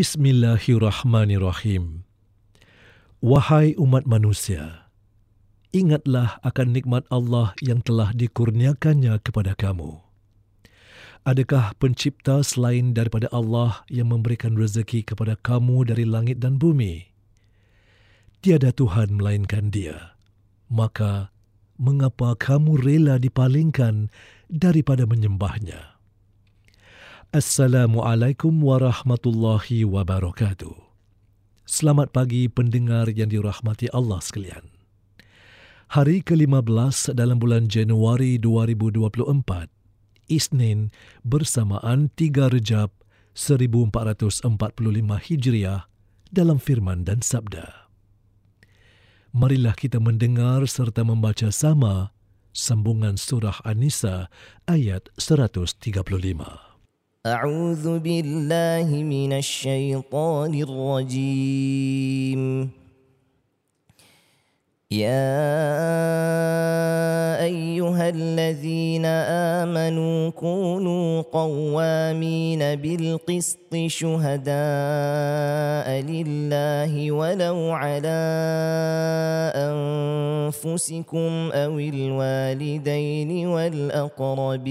Bismillahirrahmanirrahim. Wahai umat manusia, ingatlah akan nikmat Allah yang telah dikurniakannya kepada kamu. Adakah pencipta selain daripada Allah yang memberikan rezeki kepada kamu dari langit dan bumi? Tiada Tuhan melainkan Dia. Maka, mengapa kamu rela dipalingkan daripada menyembahnya? Assalamualaikum warahmatullahi wabarakatuh. Selamat pagi pendengar yang dirahmati Allah sekalian. Hari ke-15 dalam bulan Januari 2024, Isnin bersamaan 3 Rejab 1445 Hijriah dalam firman dan sabda. Marilah kita mendengar serta membaca sama sambungan surah An-Nisa ayat 135. أعوذ بالله من الشيطان الرجيم. يا أيها الذين آمنوا كونوا قوامين بالقسط شهداء لله ولو على أنفسكم أو الوالدين والأقربين.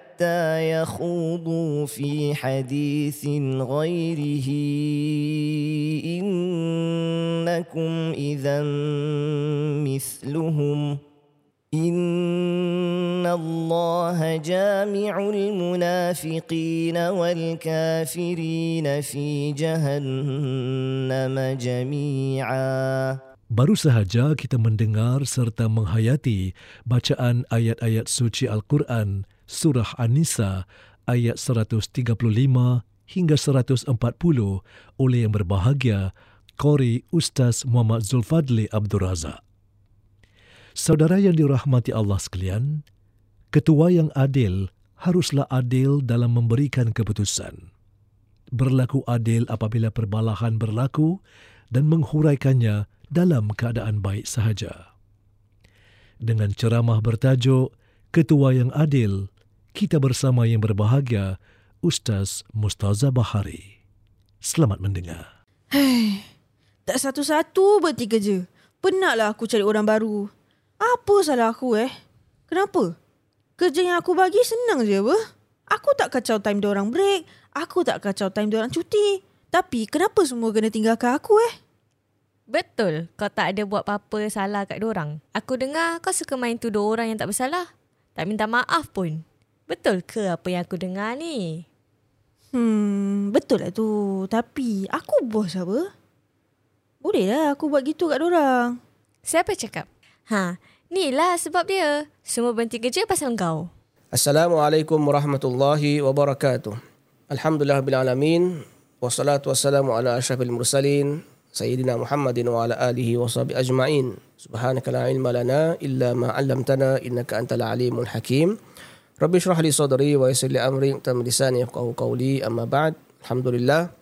يخوضوا في حديث غيره. إنكم إذا مثلهم. إن الله جامع المنافقين والكافرين في جهنم جميعا. Baru sahaja kita mendengar serta menghayati bacaan ayat-ayat suci Al-Quran. Surah An-Nisa ayat 135 hingga 140 oleh yang berbahagia Qori Ustaz Muhammad Zulfadli Abdul Razak. Saudara yang dirahmati Allah sekalian, ketua yang adil haruslah adil dalam memberikan keputusan. Berlaku adil apabila perbalahan berlaku dan menghuraikannya dalam keadaan baik sahaja. Dengan ceramah bertajuk Ketua yang Adil, kita bersama yang berbahagia, Ustaz Mustaza Bahari. Selamat mendengar. Hei, tak satu-satu berhenti kerja. Penatlah aku cari orang baru. Apa salah aku eh? Kenapa? Kerja yang aku bagi senang je apa? Aku tak kacau time orang break. Aku tak kacau time orang cuti. Tapi kenapa semua kena tinggalkan aku eh? Betul kau tak ada buat apa-apa salah kat orang. Aku dengar kau suka main tuduh orang yang tak bersalah. Tak minta maaf pun. Betul ke apa yang aku dengar ni? Hmm, betul lah tu. Tapi aku bos apa? Boleh lah aku buat gitu kat orang. Siapa cakap? Ha, ni lah sebab dia. Semua berhenti kerja pasal kau. Assalamualaikum warahmatullahi wabarakatuh. Alhamdulillah bil alamin. Wassalatu wassalamu ala asyrafil mursalin. Sayyidina Muhammadin wa ala alihi wa sahbihi ajma'in. Subhanaka la ilma lana illa ma 'allamtana innaka antal alimul hakim. Rabbi syrah li sadri wa yasir li amri tam lisani yafqahu qawli amma ba'd. Alhamdulillah.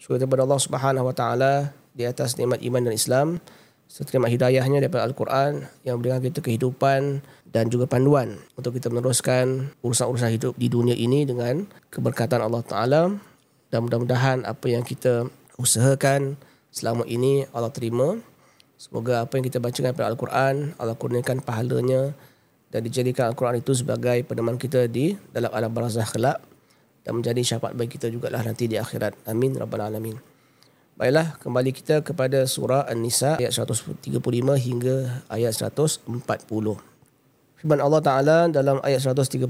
Syukur kepada Allah Subhanahu wa taala di atas nikmat iman dan Islam serta hidayahnya daripada Al-Quran yang memberikan kita kehidupan dan juga panduan untuk kita meneruskan urusan-urusan hidup di dunia ini dengan keberkatan Allah Ta'ala dan mudah-mudahan apa yang kita usahakan selama ini Allah terima. Semoga apa yang kita bacakan daripada Al-Quran, Allah kurniakan pahalanya dan dijadikan Al-Quran itu sebagai peneman kita di dalam alam barzah kelak dan menjadi syafaat bagi kita juga lah nanti di akhirat. Amin. Rabbal Alamin. Baiklah, kembali kita kepada surah An-Nisa ayat 135 hingga ayat 140. Firman Allah Ta'ala dalam ayat 135,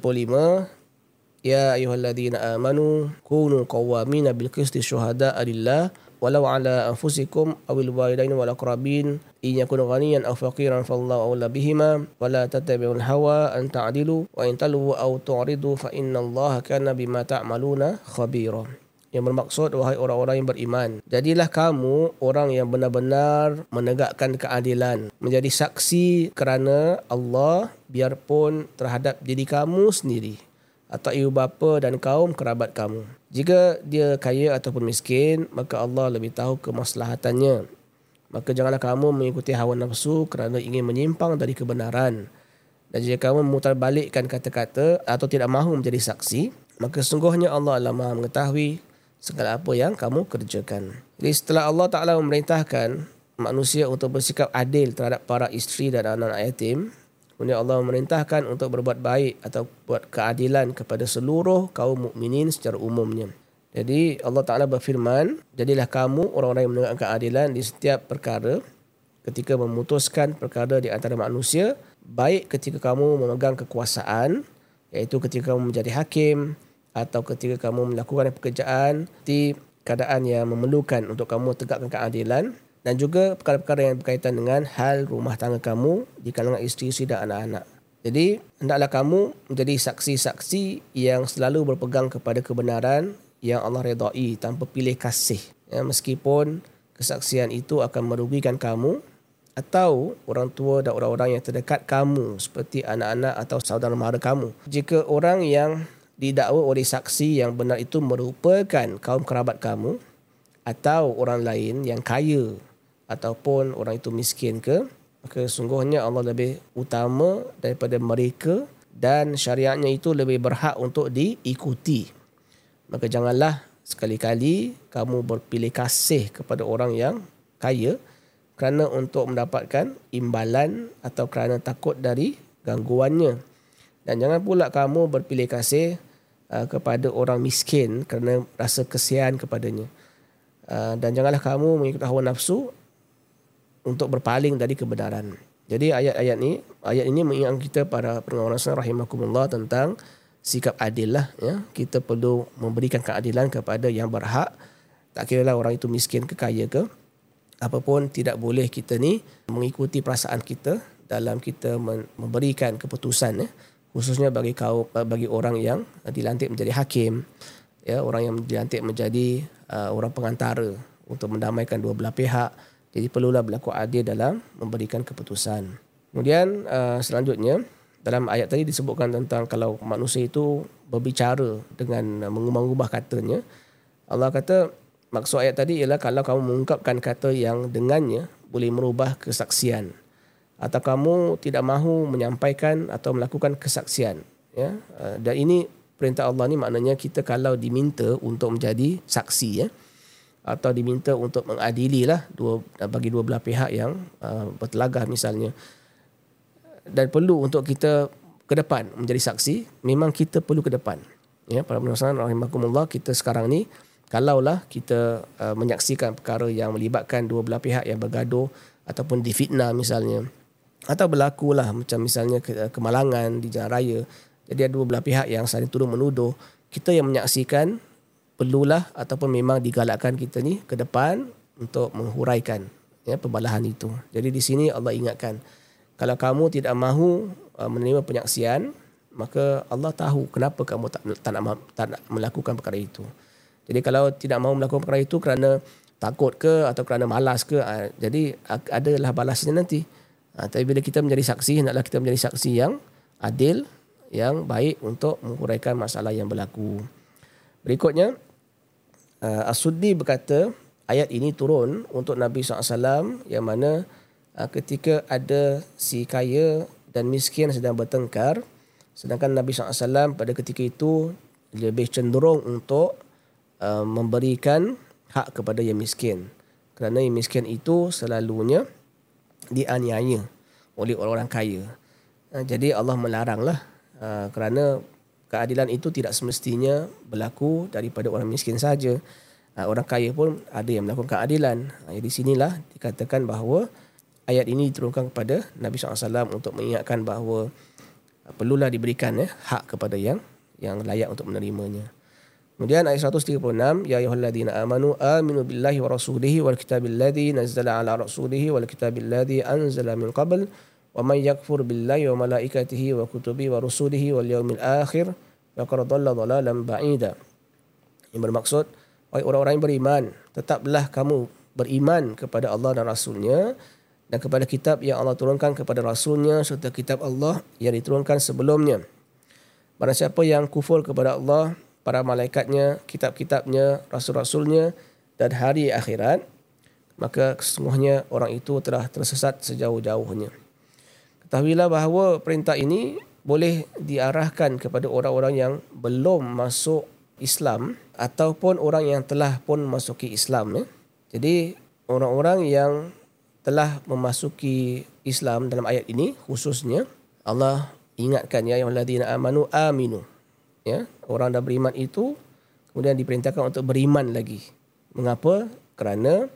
Kunu qawwamina bil qisti syuhada'a lillah walau ala anfusikum awil walidain wal aqrabin in yakun ghaniyan aw faqiran fallahu awla bihima wala tattabi'ul hawa an ta'dilu wa in talu aw tu'ridu fa inna allaha kana bima ta'maluna khabira. Yang bermaksud wahai orang-orang yang beriman jadilah kamu orang yang benar-benar menegakkan keadilan menjadi saksi kerana Allah biarpun terhadap diri kamu sendiri atau ibu bapa dan kaum kerabat kamu. Jika dia kaya ataupun miskin, maka Allah lebih tahu kemaslahatannya. Maka janganlah kamu mengikuti hawa nafsu kerana ingin menyimpang dari kebenaran. Dan jika kamu memutarbalikkan kata-kata atau tidak mahu menjadi saksi, maka sungguhnya Allah adalah maha mengetahui segala apa yang kamu kerjakan. Jadi setelah Allah Ta'ala memerintahkan manusia untuk bersikap adil terhadap para isteri dan anak-anak yatim, Kemudian Allah memerintahkan untuk berbuat baik atau buat keadilan kepada seluruh kaum mukminin secara umumnya. Jadi Allah Ta'ala berfirman, jadilah kamu orang-orang yang menegakkan keadilan di setiap perkara ketika memutuskan perkara di antara manusia, baik ketika kamu memegang kekuasaan, iaitu ketika kamu menjadi hakim atau ketika kamu melakukan pekerjaan di keadaan yang memerlukan untuk kamu tegakkan keadilan, dan juga perkara-perkara yang berkaitan dengan hal rumah tangga kamu di kalangan isteri-isteri dan anak-anak. Jadi, hendaklah kamu menjadi saksi-saksi yang selalu berpegang kepada kebenaran yang Allah redai tanpa pilih kasih. Ya, meskipun kesaksian itu akan merugikan kamu atau orang tua dan orang-orang yang terdekat kamu seperti anak-anak atau saudara mara kamu. Jika orang yang didakwa oleh saksi yang benar itu merupakan kaum kerabat kamu atau orang lain yang kaya ataupun orang itu miskin ke maka sungguhnya Allah lebih utama daripada mereka dan syariatnya itu lebih berhak untuk diikuti. Maka janganlah sekali-kali kamu berpilih kasih kepada orang yang kaya kerana untuk mendapatkan imbalan atau kerana takut dari gangguannya. Dan jangan pula kamu berpilih kasih uh, kepada orang miskin kerana rasa kesian kepadanya. Uh, dan janganlah kamu mengikut hawa nafsu untuk berpaling dari kebenaran. Jadi ayat-ayat ni, ayat ini mengingatkan kita para pengawasan Rasul rahimakumullah tentang sikap adil lah. Ya. Kita perlu memberikan keadilan kepada yang berhak. Tak kira lah orang itu miskin ke kaya ke. Apapun tidak boleh kita ni mengikuti perasaan kita dalam kita memberikan keputusan. Ya. Khususnya bagi kau bagi orang yang dilantik menjadi hakim. Ya, orang yang dilantik menjadi uh, orang pengantara untuk mendamaikan dua belah pihak. Jadi perlulah berlaku adil dalam memberikan keputusan. Kemudian uh, selanjutnya dalam ayat tadi disebutkan tentang kalau manusia itu berbicara dengan mengubah-ubah katanya. Allah kata maksud ayat tadi ialah kalau kamu mengungkapkan kata yang dengannya boleh merubah kesaksian atau kamu tidak mahu menyampaikan atau melakukan kesaksian ya uh, dan ini perintah Allah ni maknanya kita kalau diminta untuk menjadi saksi ya atau diminta untuk mengadili lah dua bagi dua belah pihak yang uh, bertelagah misalnya. Dan perlu untuk kita ke depan menjadi saksi memang kita perlu ke depan. Ya para penonton rahimakumullah kita sekarang ni kalaulah kita uh, menyaksikan perkara yang melibatkan dua belah pihak yang bergaduh ataupun difitnah misalnya atau berlaku lah macam misalnya ke, kemalangan di jalan raya jadi ada dua belah pihak yang saling turun menuduh kita yang menyaksikan perlulah ataupun memang digalakkan kita ni ke depan untuk menghuraikan ya pembalahan itu. Jadi di sini Allah ingatkan kalau kamu tidak mahu uh, menerima penyaksian maka Allah tahu kenapa kamu tak tak nak, tak nak melakukan perkara itu. Jadi kalau tidak mahu melakukan perkara itu kerana takut ke atau kerana malas ke uh, jadi adalah balasnya nanti. Uh, tapi bila kita menjadi saksi hendaklah kita menjadi saksi yang adil yang baik untuk menghuraikan masalah yang berlaku. Berikutnya uh, As-Suddi berkata ayat ini turun untuk Nabi SAW yang mana uh, ketika ada si kaya dan miskin sedang bertengkar sedangkan Nabi SAW pada ketika itu lebih cenderung untuk uh, memberikan hak kepada yang miskin kerana yang miskin itu selalunya dianiaya oleh orang-orang kaya. Uh, jadi Allah melaranglah uh, kerana keadilan itu tidak semestinya berlaku daripada orang miskin saja. Ha, orang kaya pun ada yang melakukan keadilan. Ha, di sinilah dikatakan bahawa ayat ini diturunkan kepada Nabi SAW untuk mengingatkan bahawa ha, perlulah diberikan ya, hak kepada yang yang layak untuk menerimanya. Kemudian ayat 136 ya ayyuhalladzina amanu aminu billahi wa rasulihi wal kitabil ladzi nazzala ala rasulihi wal kitabil ladzi anzala min qabl malaikatihi wa kutubihi wa rusulihi wal yawmil akhir faqad dhalla dhalalan ba'ida. Yang bermaksud orang-orang yang beriman, tetaplah kamu beriman kepada Allah dan Rasulnya dan kepada kitab yang Allah turunkan kepada Rasulnya serta kitab Allah yang diturunkan sebelumnya. Barang siapa yang kufur kepada Allah, para malaikatnya, kitab-kitabnya, rasul-rasulnya dan hari akhirat, maka sesungguhnya orang itu telah tersesat sejauh-jauhnya. Ketahuilah bahawa perintah ini boleh diarahkan kepada orang-orang yang belum masuk Islam ataupun orang yang telah pun masuki Islam. Ya. Jadi orang-orang yang telah memasuki Islam dalam ayat ini khususnya Allah ingatkan ya ayyuhallazina amanu aminu. Ya, orang dah beriman itu kemudian diperintahkan untuk beriman lagi. Mengapa? Kerana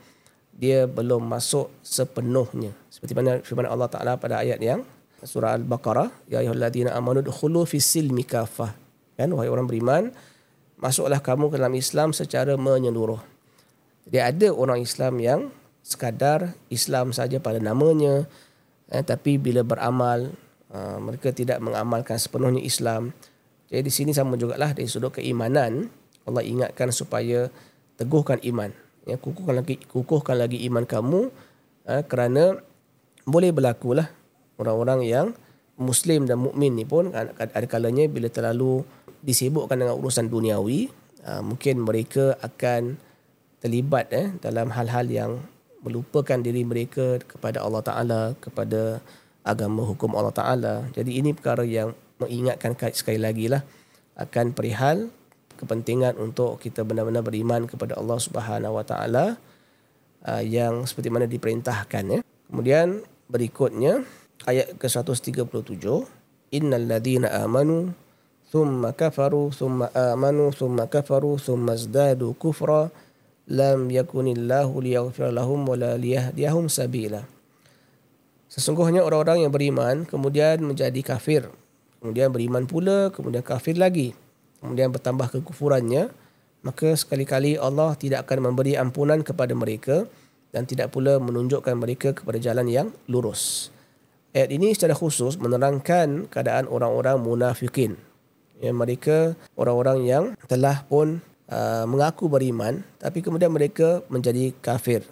dia belum masuk sepenuhnya. Seperti mana firman Allah Taala pada ayat yang surah Al-Baqarah, ya ayyuhalladzina amanu dukhulu fis silmi kafah. Kan wahai orang beriman, masuklah kamu ke dalam Islam secara menyeluruh. Jadi ada orang Islam yang sekadar Islam saja pada namanya, eh, tapi bila beramal uh, mereka tidak mengamalkan sepenuhnya Islam. Jadi di sini sama jugalah dari sudut keimanan Allah ingatkan supaya teguhkan iman ya kukuhkan lagi kukuhkan lagi iman kamu ha, kerana boleh berlaku lah orang-orang yang muslim dan mukmin ni pun ada kalanya bila terlalu disibukkan dengan urusan duniawi ha, mungkin mereka akan terlibat eh dalam hal-hal yang melupakan diri mereka kepada Allah Taala kepada agama hukum Allah Taala. Jadi ini perkara yang mengingatkan sekali lagi lah akan perihal kepentingan untuk kita benar-benar beriman kepada Allah Subhanahu Wa Taala uh, yang seperti mana diperintahkan ya. Kemudian berikutnya ayat ke-137 innal ladzina amanu thumma kafaru thumma amanu thumma kafaru thumma izdadu kufra lam yakunillahu liyaghfir lahum wa la liyahdiyahum sabila. Sesungguhnya orang-orang yang beriman kemudian menjadi kafir. Kemudian beriman pula kemudian kafir lagi kemudian bertambah kekufurannya maka sekali-kali Allah tidak akan memberi ampunan kepada mereka dan tidak pula menunjukkan mereka kepada jalan yang lurus. Ayat ini secara khusus menerangkan keadaan orang-orang munafikin. Ya, mereka orang-orang yang telah pun uh, mengaku beriman tapi kemudian mereka menjadi kafir.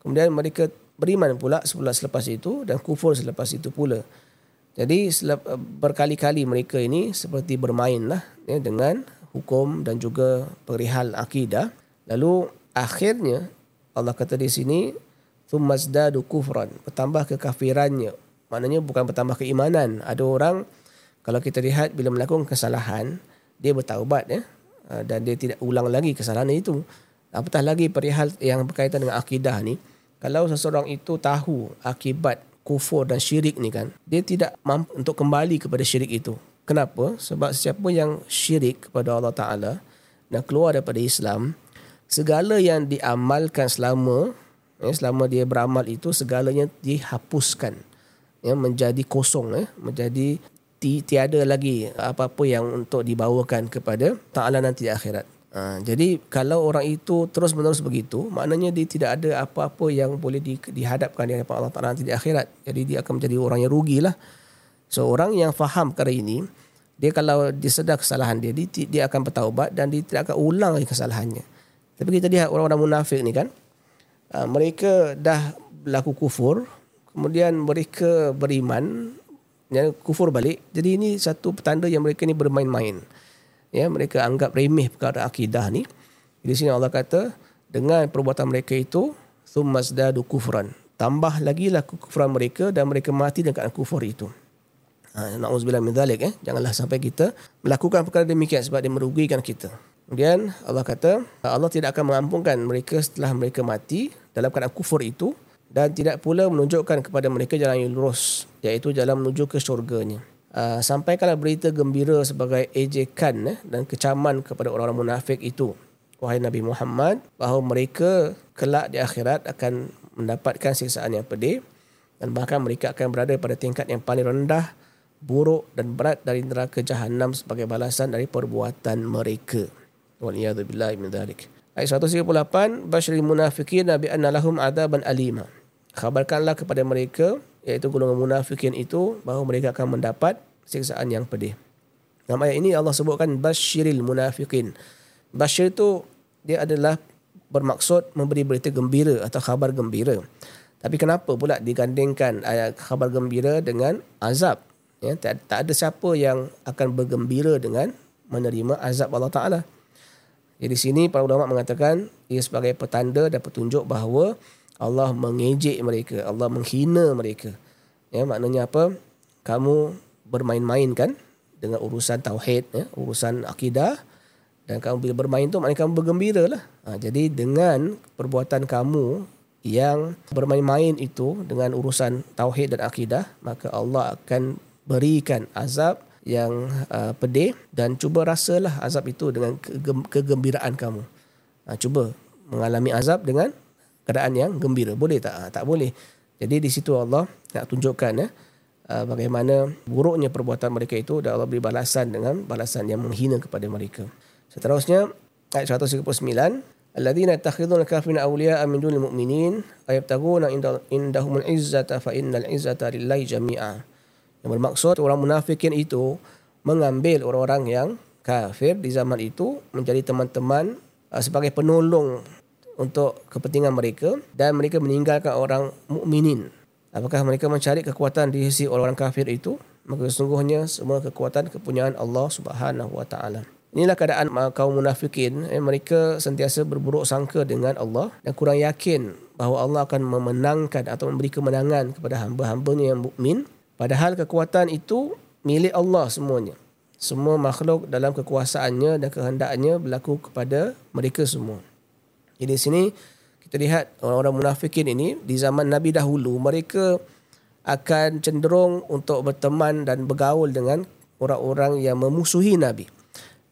Kemudian mereka beriman pula selepas itu dan kufur selepas itu pula. Jadi berkali-kali mereka ini seperti bermainlah ya, dengan hukum dan juga perihal akidah. Lalu akhirnya Allah kata di sini thumazdadu kufran, bertambah kekafirannya. Maknanya bukan bertambah keimanan. Ada orang kalau kita lihat bila melakukan kesalahan, dia bertaubat ya ah, dan dia tidak ulang lagi kesalahan itu. Apatah lagi perihal yang berkaitan dengan akidah ni, kalau seseorang itu tahu akibat kufur dan syirik ni kan dia tidak mampu untuk kembali kepada syirik itu. Kenapa? Sebab siapa yang syirik kepada Allah Taala dan keluar daripada Islam segala yang diamalkan selama ya, selama dia beramal itu segalanya dihapuskan. Ya menjadi kosong ya menjadi tiada lagi apa-apa yang untuk dibawakan kepada Taala nanti di akhirat Ha, jadi kalau orang itu terus menerus begitu, maknanya dia tidak ada apa-apa yang boleh di, dihadapkan di hadapan Allah Taala nanti di akhirat. Jadi dia akan menjadi orang yang rugilah. So orang yang faham perkara ini, dia kalau disedar kesalahan dia, dia, dia akan bertaubat dan dia tidak akan ulang lagi kesalahannya. Tapi kita lihat orang-orang munafik ni kan, uh, mereka dah berlaku kufur, kemudian mereka beriman, kufur balik. Jadi ini satu petanda yang mereka ni bermain-main ya mereka anggap remeh perkara akidah ni. Di sini Allah kata dengan perbuatan mereka itu summazdadu kufran. Tambah lagi lah kekufuran mereka dan mereka mati dengan keadaan kufur itu. Ha nauzubillah min zalik eh. Janganlah sampai kita melakukan perkara demikian sebab dia merugikan kita. Kemudian Allah kata Allah tidak akan mengampunkan mereka setelah mereka mati dalam keadaan kufur itu dan tidak pula menunjukkan kepada mereka jalan yang lurus iaitu jalan menuju ke syurganya uh, sampaikanlah berita gembira sebagai ejekan eh, dan kecaman kepada orang-orang munafik itu. Wahai Nabi Muhammad bahawa mereka kelak di akhirat akan mendapatkan siksaan yang pedih dan bahkan mereka akan berada pada tingkat yang paling rendah buruk dan berat dari neraka jahanam sebagai balasan dari perbuatan mereka. Waliyadzubillahi min dzalik ayat 138 basyiril munafiqin bi anna lahum adaban alima khabarkanlah kepada mereka iaitu golongan munafikin itu bahawa mereka akan mendapat siksaan yang pedih. Dalam ayat ini Allah sebutkan basyiril munafikin. Basyir itu dia adalah bermaksud memberi berita gembira atau khabar gembira. Tapi kenapa pula digandingkan ayat khabar gembira dengan azab? Ya, tak, tak ada siapa yang akan bergembira dengan menerima azab Allah Ta'ala. Jadi di sini para ulama mengatakan ia sebagai petanda dan petunjuk bahawa Allah mengejek mereka, Allah menghina mereka. Ya, maknanya apa? Kamu bermain-main kan dengan urusan tauhid, ya, urusan akidah dan kamu bila bermain tu maknanya kamu bergembira lah. Ha, jadi dengan perbuatan kamu yang bermain-main itu dengan urusan tauhid dan akidah, maka Allah akan berikan azab yang uh, pedih dan cuba rasalah azab itu dengan kegembiraan kamu. Ha, cuba mengalami azab dengan keadaan yang gembira. Boleh tak? Ha, tak boleh. Jadi di situ Allah nak tunjukkan ya, uh, bagaimana buruknya perbuatan mereka itu dan Allah beri balasan dengan balasan yang menghina kepada mereka. Seterusnya ayat 139 Alladzina yattakhidhuna al-kafirina awliya'a min dunil mu'minin ayabtaguna indahumul izzata fa innal izzata lillahi jami'a. Yang bermaksud orang munafikin itu mengambil orang-orang yang kafir di zaman itu menjadi teman-teman uh, sebagai penolong untuk kepentingan mereka dan mereka meninggalkan orang mukminin. Apakah mereka mencari kekuatan di sisi orang-orang kafir itu? Maka sesungguhnya semua kekuatan kepunyaan Allah Subhanahu wa taala. Inilah keadaan kaum munafikin. Eh, mereka sentiasa berburuk sangka dengan Allah dan kurang yakin bahawa Allah akan memenangkan atau memberi kemenangan kepada hamba-hambanya yang mukmin. Padahal kekuatan itu milik Allah semuanya. Semua makhluk dalam kekuasaannya dan kehendaknya berlaku kepada mereka semua. Jadi di sini kita lihat orang-orang munafikin ini di zaman Nabi dahulu mereka akan cenderung untuk berteman dan bergaul dengan orang-orang yang memusuhi Nabi.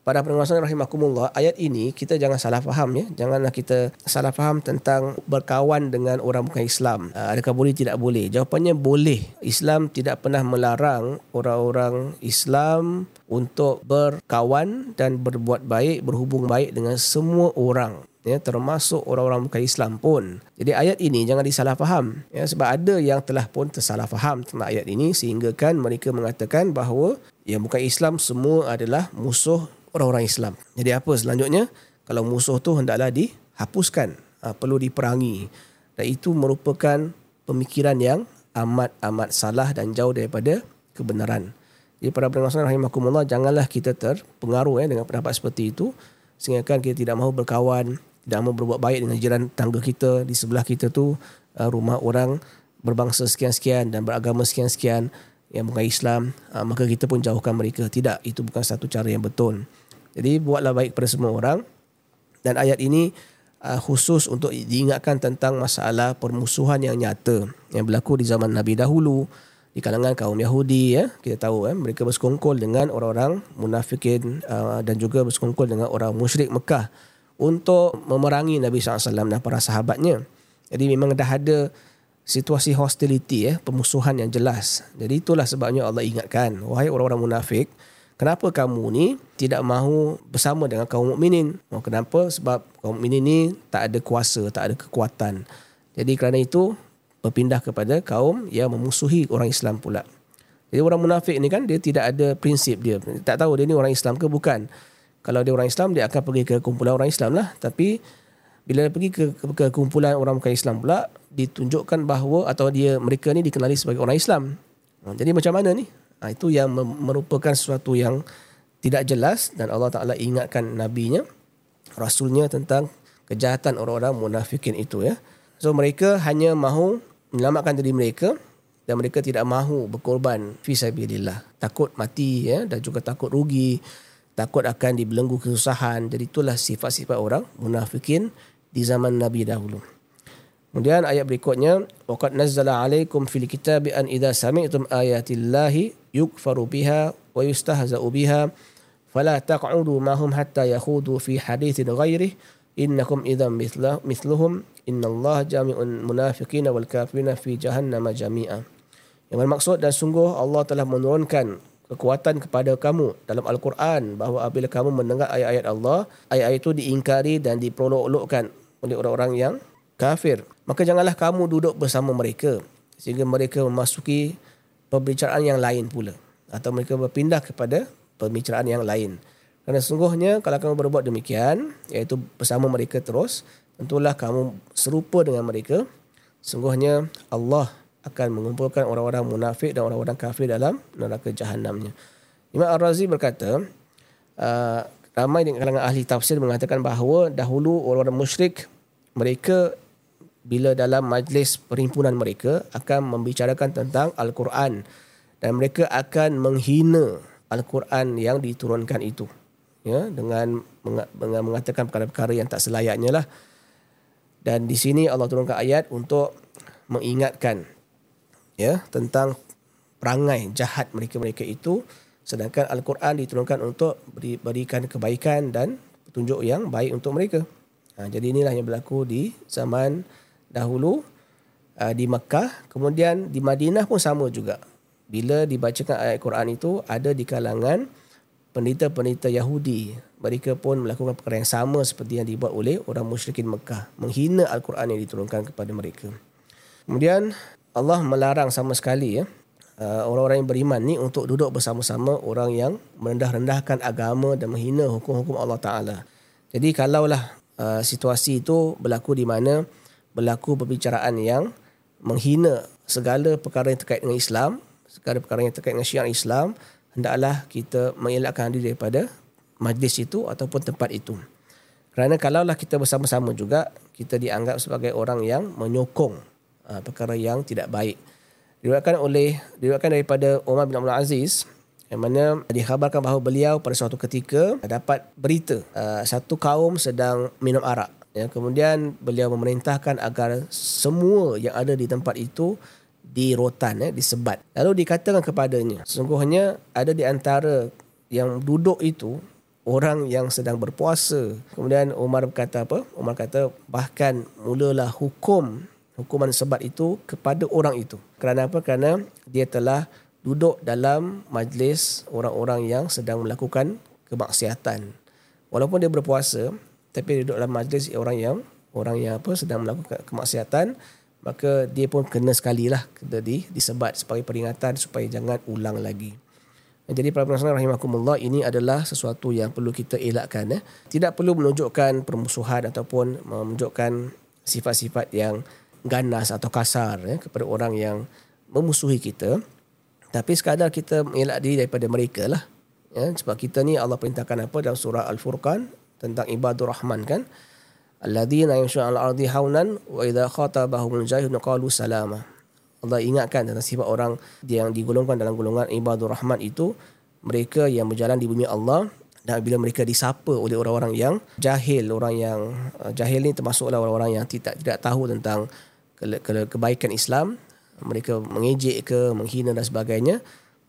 Para pendengar rahimakumullah, ayat ini kita jangan salah faham ya. Janganlah kita salah faham tentang berkawan dengan orang bukan Islam. Ah, adakah boleh tidak boleh? Jawapannya boleh. Islam tidak pernah melarang orang-orang Islam untuk berkawan dan berbuat baik, berhubung baik dengan semua orang ya termasuk orang-orang bukan Islam pun. Jadi ayat ini jangan disalah faham ya sebab ada yang telah pun tersalah faham tentang ayat ini sehingga kan mereka mengatakan bahawa yang bukan Islam semua adalah musuh orang-orang Islam. Jadi apa selanjutnya? Kalau musuh tu hendaklah dihapuskan, ha, perlu diperangi. Dan itu merupakan pemikiran yang amat-amat salah dan jauh daripada kebenaran. Jadi para pendengar rahimakumullah janganlah kita terpengaruh ya dengan pendapat seperti itu sehingga kan kita tidak mahu berkawan dan mau berbuat baik dengan jiran tangga kita. Di sebelah kita tu uh, rumah orang berbangsa sekian-sekian dan beragama sekian-sekian yang bukan Islam uh, maka kita pun jauhkan mereka. Tidak itu bukan satu cara yang betul. Jadi buatlah baik kepada semua orang. Dan ayat ini uh, khusus untuk diingatkan tentang masalah permusuhan yang nyata yang berlaku di zaman Nabi dahulu. Di kalangan kaum Yahudi ya kita tahu eh mereka bersekongkol dengan orang-orang munafikin uh, dan juga bersekongkol dengan orang musyrik Mekah untuk memerangi Nabi SAW dan para sahabatnya. Jadi memang dah ada situasi hostility ya, pemusuhan yang jelas. Jadi itulah sebabnya Allah ingatkan, wahai orang-orang munafik, kenapa kamu ni tidak mahu bersama dengan kaum mukminin? Oh, kenapa? Sebab kaum mukminin ni tak ada kuasa, tak ada kekuatan. Jadi kerana itu berpindah kepada kaum yang memusuhi orang Islam pula. Jadi orang munafik ni kan dia tidak ada prinsip dia. Tak tahu dia ni orang Islam ke bukan kalau dia orang Islam dia akan pergi ke kumpulan orang Islam lah. Tapi bila dia pergi ke, ke, kumpulan orang bukan Islam pula ditunjukkan bahawa atau dia mereka ni dikenali sebagai orang Islam. Ha, jadi macam mana ni? Ha, itu yang merupakan sesuatu yang tidak jelas dan Allah Ta'ala ingatkan nabinya rasulnya tentang kejahatan orang-orang munafikin itu ya. So mereka hanya mahu menyelamatkan diri mereka dan mereka tidak mahu berkorban fi sabilillah. Takut mati ya dan juga takut rugi takut akan dibelenggu kesusahan. Jadi itulah sifat-sifat orang munafikin di zaman Nabi dahulu. Kemudian ayat berikutnya, waqad nazzala 'alaikum fil kitabi an idza sami'tum ayatillahi yukfaru biha wa yustahza'u biha fala taq'udu ma'hum hatta yakhudu fi haditsin ghairihi innakum idzan mithluhum innallaha jami'un munafiqina wal kafirina fi jahannama jami'a. Yang bermaksud dan sungguh Allah telah menurunkan kekuatan kepada kamu dalam Al-Quran bahawa apabila kamu mendengar ayat-ayat Allah, ayat-ayat itu diingkari dan diperolok-olokkan oleh orang-orang yang kafir. Maka janganlah kamu duduk bersama mereka sehingga mereka memasuki pembicaraan yang lain pula. Atau mereka berpindah kepada pembicaraan yang lain. Kerana sungguhnya kalau kamu berbuat demikian, iaitu bersama mereka terus, tentulah kamu serupa dengan mereka. Sungguhnya Allah akan mengumpulkan orang-orang munafik dan orang-orang kafir dalam neraka jahanamnya. Imam Ar-Razi berkata, uh, ramai di kalangan ahli tafsir mengatakan bahawa dahulu orang-orang musyrik mereka bila dalam majlis perhimpunan mereka akan membicarakan tentang Al-Quran dan mereka akan menghina Al-Quran yang diturunkan itu ya dengan mengatakan perkara-perkara yang tak selayaknya lah dan di sini Allah turunkan ayat untuk mengingatkan ya tentang perangai jahat mereka-mereka itu sedangkan al-Quran diturunkan untuk beri, berikan kebaikan dan petunjuk yang baik untuk mereka. Ha, jadi inilah yang berlaku di zaman dahulu uh, di Mekah, kemudian di Madinah pun sama juga. Bila dibacakan ayat Quran itu ada di kalangan pendeta-pendeta Yahudi. Mereka pun melakukan perkara yang sama seperti yang dibuat oleh orang musyrikin Mekah, menghina al-Quran yang diturunkan kepada mereka. Kemudian Allah melarang sama sekali ya uh, orang-orang yang beriman ni untuk duduk bersama-sama orang yang merendah-rendahkan agama dan menghina hukum-hukum Allah Taala. Jadi kalaulah uh, situasi itu berlaku di mana berlaku perbicaraan yang menghina segala perkara yang terkait dengan Islam, segala perkara yang terkait dengan syiar Islam, hendaklah kita mengelakkan diri daripada majlis itu ataupun tempat itu. Kerana kalaulah kita bersama-sama juga, kita dianggap sebagai orang yang menyokong uh, perkara yang tidak baik. Diriwayatkan oleh diriwayatkan daripada Umar bin Abdul Aziz yang mana dikhabarkan bahawa beliau pada suatu ketika dapat berita uh, satu kaum sedang minum arak. Ya, kemudian beliau memerintahkan agar semua yang ada di tempat itu di rotan, ya, disebat. Lalu dikatakan kepadanya, sesungguhnya ada di antara yang duduk itu orang yang sedang berpuasa. Kemudian Umar berkata apa? Umar kata bahkan mulalah hukum hukuman sebat itu kepada orang itu. Kerana apa? Kerana dia telah duduk dalam majlis orang-orang yang sedang melakukan kemaksiatan. Walaupun dia berpuasa, tapi duduk dalam majlis orang yang orang yang apa sedang melakukan kemaksiatan, maka dia pun kena sekali lah kena di, disebat sebagai peringatan supaya jangan ulang lagi. Jadi para penonton rahimakumullah ini adalah sesuatu yang perlu kita elakkan. Eh. Tidak perlu menunjukkan permusuhan ataupun menunjukkan sifat-sifat yang ganas atau kasar eh, kepada orang yang memusuhi kita. Tapi sekadar kita mengelak diri daripada mereka lah. Ya, sebab kita ni Allah perintahkan apa dalam surah Al-Furqan tentang ibadur rahman kan. Alladzina yamshuna 'alal ardi haunan wa idza khatabahumul jahilun qalu salama. Allah ingatkan tentang sifat orang yang digolongkan dalam golongan ibadur rahman itu mereka yang berjalan di bumi Allah dan bila mereka disapa oleh orang-orang yang jahil, orang yang uh, jahil ni termasuklah orang-orang yang tidak tidak tahu tentang kebaikan Islam, mereka mengejek ke, menghina dan sebagainya,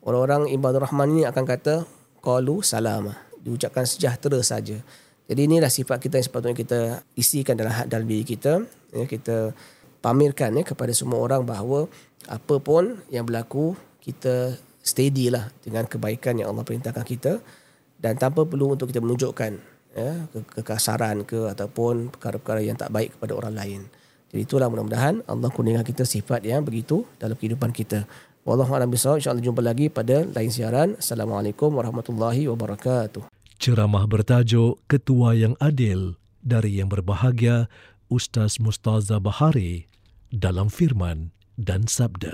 orang-orang ibadur rahman ini akan kata qalu salama, diucapkan sejahtera saja. Jadi inilah sifat kita yang sepatutnya kita isikan dalam dalam diri kita, ya, kita pamerkan ya kepada semua orang bahawa apa pun yang berlaku kita steady lah dengan kebaikan yang Allah perintahkan kita dan tanpa perlu untuk kita menunjukkan ya, kekasaran ke ataupun perkara-perkara yang tak baik kepada orang lain. Jadi itulah mudah-mudahan Allah kurniakan kita sifat yang begitu dalam kehidupan kita. Wallahu a'lam bishawab. Insya-Allah jumpa lagi pada lain siaran. Assalamualaikum warahmatullahi wabarakatuh. Ceramah bertajuk Ketua yang Adil dari yang berbahagia Ustaz Mustaza Bahari dalam firman dan sabda.